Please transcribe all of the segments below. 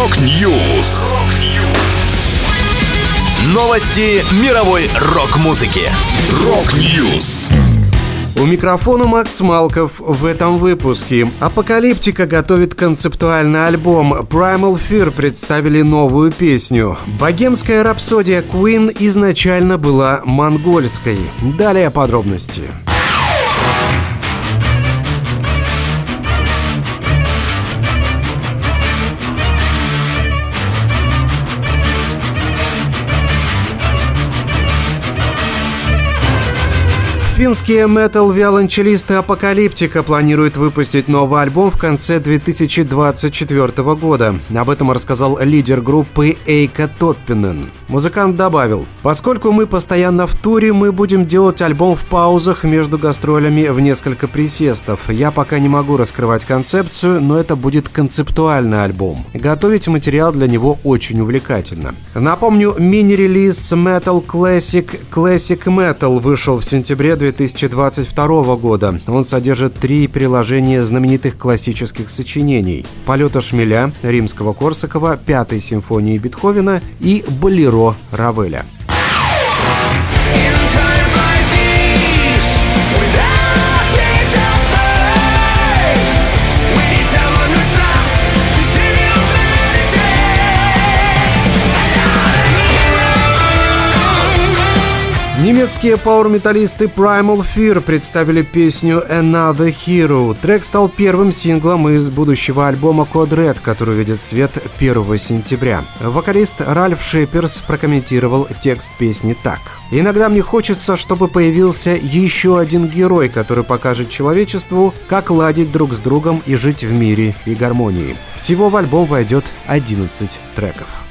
Rock News. Новости мировой рок-музыки. Rock News. У микрофона Макс Малков в этом выпуске. Apocalyptica готовит концептуальный альбом. Primal Fear представили новую песню. Богемская рапсодия Queen изначально была монгольской. Далее подробности. Финские метал-виолончелисты Апокалиптика планируют выпустить новый альбом в конце 2024 года. Об этом рассказал лидер группы Эйка Топпинен. Музыкант добавил, «Поскольку мы постоянно в туре, мы будем делать альбом в паузах между гастролями в несколько присестов. Я пока не могу раскрывать концепцию, но это будет концептуальный альбом. Готовить материал для него очень увлекательно». Напомню, мини-релиз Metal Classic Classic Metal вышел в сентябре 2020 2022 года. Он содержит три приложения знаменитых классических сочинений «Полета шмеля» Римского-Корсакова, «Пятой симфонии Бетховена» и «Болеро» Равеля. Немецкие пауэр-металлисты Primal Fear представили песню Another Hero. Трек стал первым синглом из будущего альбома Code Red, который увидит свет 1 сентября. Вокалист Ральф Шеперс прокомментировал текст песни так. «Иногда мне хочется, чтобы появился еще один герой, который покажет человечеству, как ладить друг с другом и жить в мире и гармонии. Всего в альбом войдет 11 треков.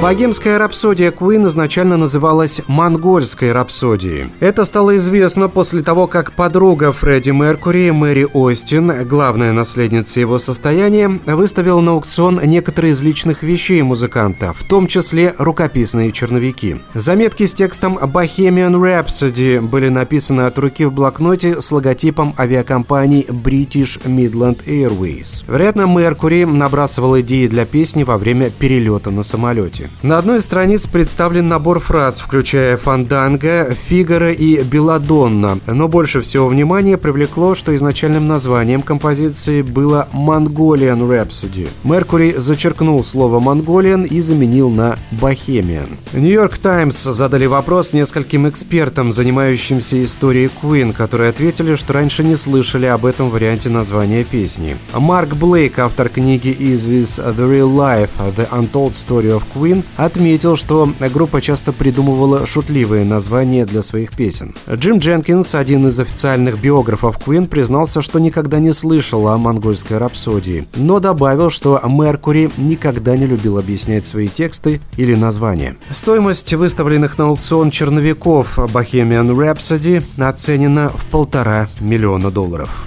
Богемская рапсодия Queen изначально называлась «Монгольской рапсодией». Это стало известно после того, как подруга Фредди Меркури, Мэри Остин, главная наследница его состояния, выставила на аукцион некоторые из личных вещей музыканта, в том числе рукописные черновики. Заметки с текстом «Bohemian Rhapsody» были написаны от руки в блокноте с логотипом авиакомпании British Midland Airways. Вероятно, Меркури набрасывал идеи для песни во время перелета на самолете. На одной из страниц представлен набор фраз, включая «Фанданго», «Фигаро» и «Беладонна». Но больше всего внимания привлекло, что изначальным названием композиции было «Mongolian Rhapsody». Меркури зачеркнул слово «Mongolian» и заменил на «Bohemian». «Нью-Йорк Таймс» задали вопрос нескольким экспертам, занимающимся историей Queen, которые ответили, что раньше не слышали об этом варианте названия песни. Марк Блейк, автор книги «Is This The Real Life? The Untold Story of Queen», отметил, что группа часто придумывала шутливые названия для своих песен. Джим Дженкинс, один из официальных биографов Queen, признался, что никогда не слышал о монгольской рапсодии, но добавил, что Меркури никогда не любил объяснять свои тексты или названия. Стоимость выставленных на аукцион черновиков Bohemian Rhapsody оценена в полтора миллиона долларов.